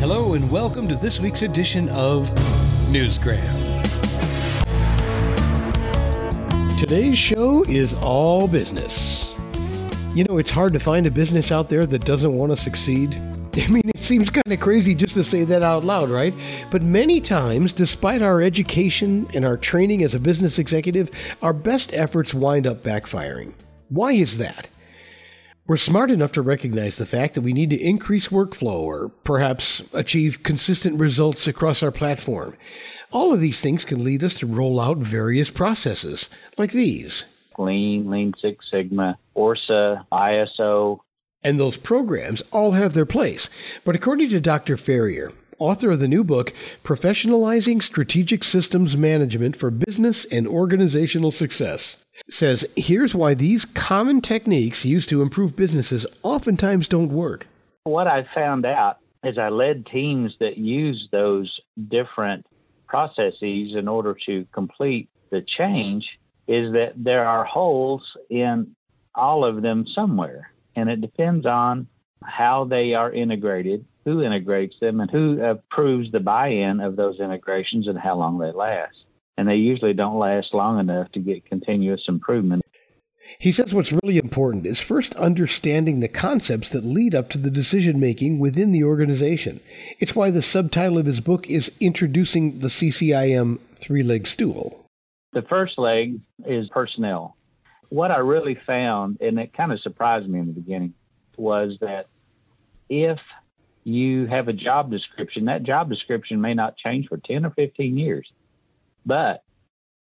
Hello, and welcome to this week's edition of Newsgram. Today's show is all business. You know, it's hard to find a business out there that doesn't want to succeed. I mean, it seems kind of crazy just to say that out loud, right? But many times, despite our education and our training as a business executive, our best efforts wind up backfiring. Why is that? We're smart enough to recognize the fact that we need to increase workflow or perhaps achieve consistent results across our platform. All of these things can lead us to roll out various processes like these Lean, Lean Six Sigma, ORSA, ISO. And those programs all have their place. But according to Dr. Ferrier, author of the new book, Professionalizing Strategic Systems Management for Business and Organizational Success, says here's why these common techniques used to improve businesses oftentimes don't work. What I found out is I led teams that use those different processes in order to complete the change is that there are holes in all of them somewhere. And it depends on how they are integrated, who integrates them, and who approves the buy in of those integrations and how long they last and they usually don't last long enough to get continuous improvement. He says what's really important is first understanding the concepts that lead up to the decision making within the organization. It's why the subtitle of his book is Introducing the CCIM Three Leg Stool. The first leg is personnel. What I really found, and it kind of surprised me in the beginning, was that if you have a job description, that job description may not change for 10 or 15 years. But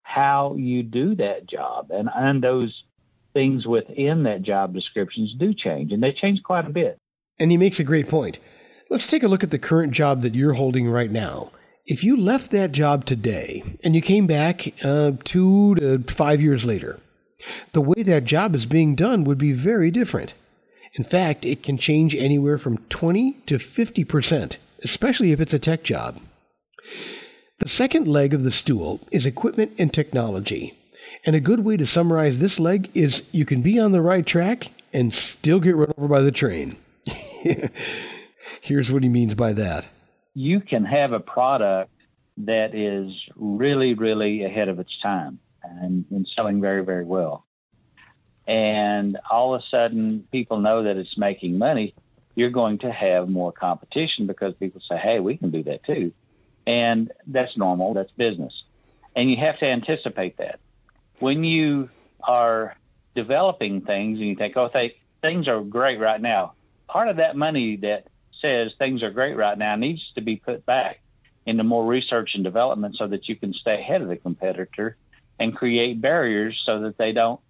how you do that job and, and those things within that job descriptions do change, and they change quite a bit. And he makes a great point. Let's take a look at the current job that you're holding right now. If you left that job today and you came back uh, two to five years later, the way that job is being done would be very different. In fact, it can change anywhere from 20 to 50%, especially if it's a tech job. The second leg of the stool is equipment and technology. And a good way to summarize this leg is you can be on the right track and still get run over by the train. Here's what he means by that. You can have a product that is really, really ahead of its time and, and selling very, very well. And all of a sudden, people know that it's making money. You're going to have more competition because people say, hey, we can do that too. And that's normal, that's business. And you have to anticipate that. When you are developing things and you think, oh, th- things are great right now, part of that money that says things are great right now needs to be put back into more research and development so that you can stay ahead of the competitor and create barriers so that they don't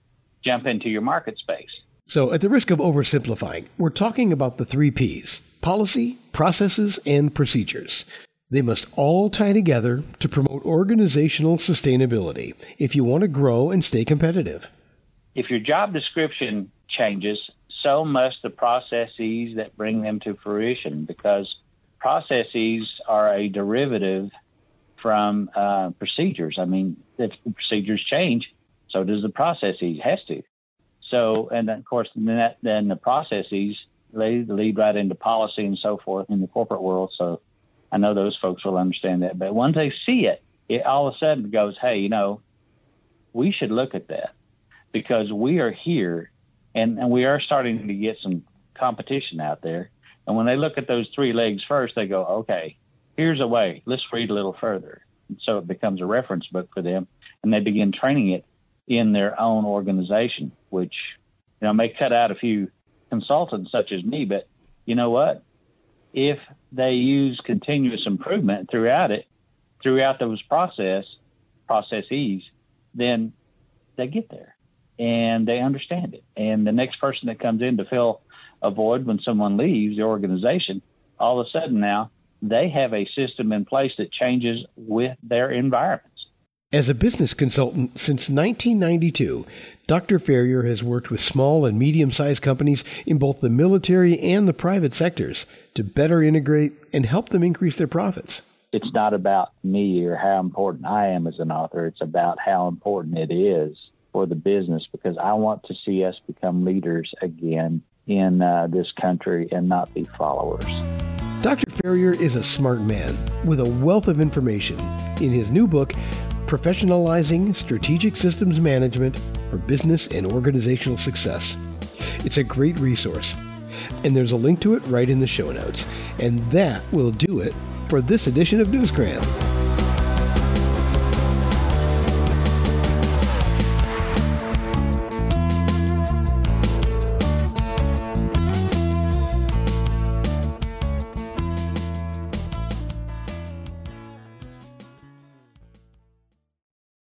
jump into your market space. So, at the risk of oversimplifying, we're talking about the three P's policy, processes, and procedures. They must all tie together to promote organizational sustainability if you want to grow and stay competitive. If your job description changes, so must the processes that bring them to fruition because processes are a derivative from uh, procedures. I mean, if procedures change, so does the processes. Has to. So, and of course, then, that, then the processes lead, lead right into policy and so forth in the corporate world. So I know those folks will understand that. But once they see it, it all of a sudden goes, hey, you know, we should look at that because we are here and, and we are starting to get some competition out there. And when they look at those three legs first, they go, okay, here's a way. Let's read a little further. And so it becomes a reference book for them, and they begin training it in their own organization, which you know may cut out a few consultants such as me, but you know what? If they use continuous improvement throughout it, throughout those process processes, then they get there and they understand it. And the next person that comes in to fill a void when someone leaves the organization, all of a sudden now they have a system in place that changes with their environments. As a business consultant since 1992, Dr. Ferrier has worked with small and medium sized companies in both the military and the private sectors to better integrate and help them increase their profits. It's not about me or how important I am as an author, it's about how important it is for the business because I want to see us become leaders again in uh, this country and not be followers. Dr. Ferrier is a smart man with a wealth of information in his new book, Professionalizing Strategic Systems Management for Business and Organizational Success. It's a great resource, and there's a link to it right in the show notes. And that will do it for this edition of Newsgram.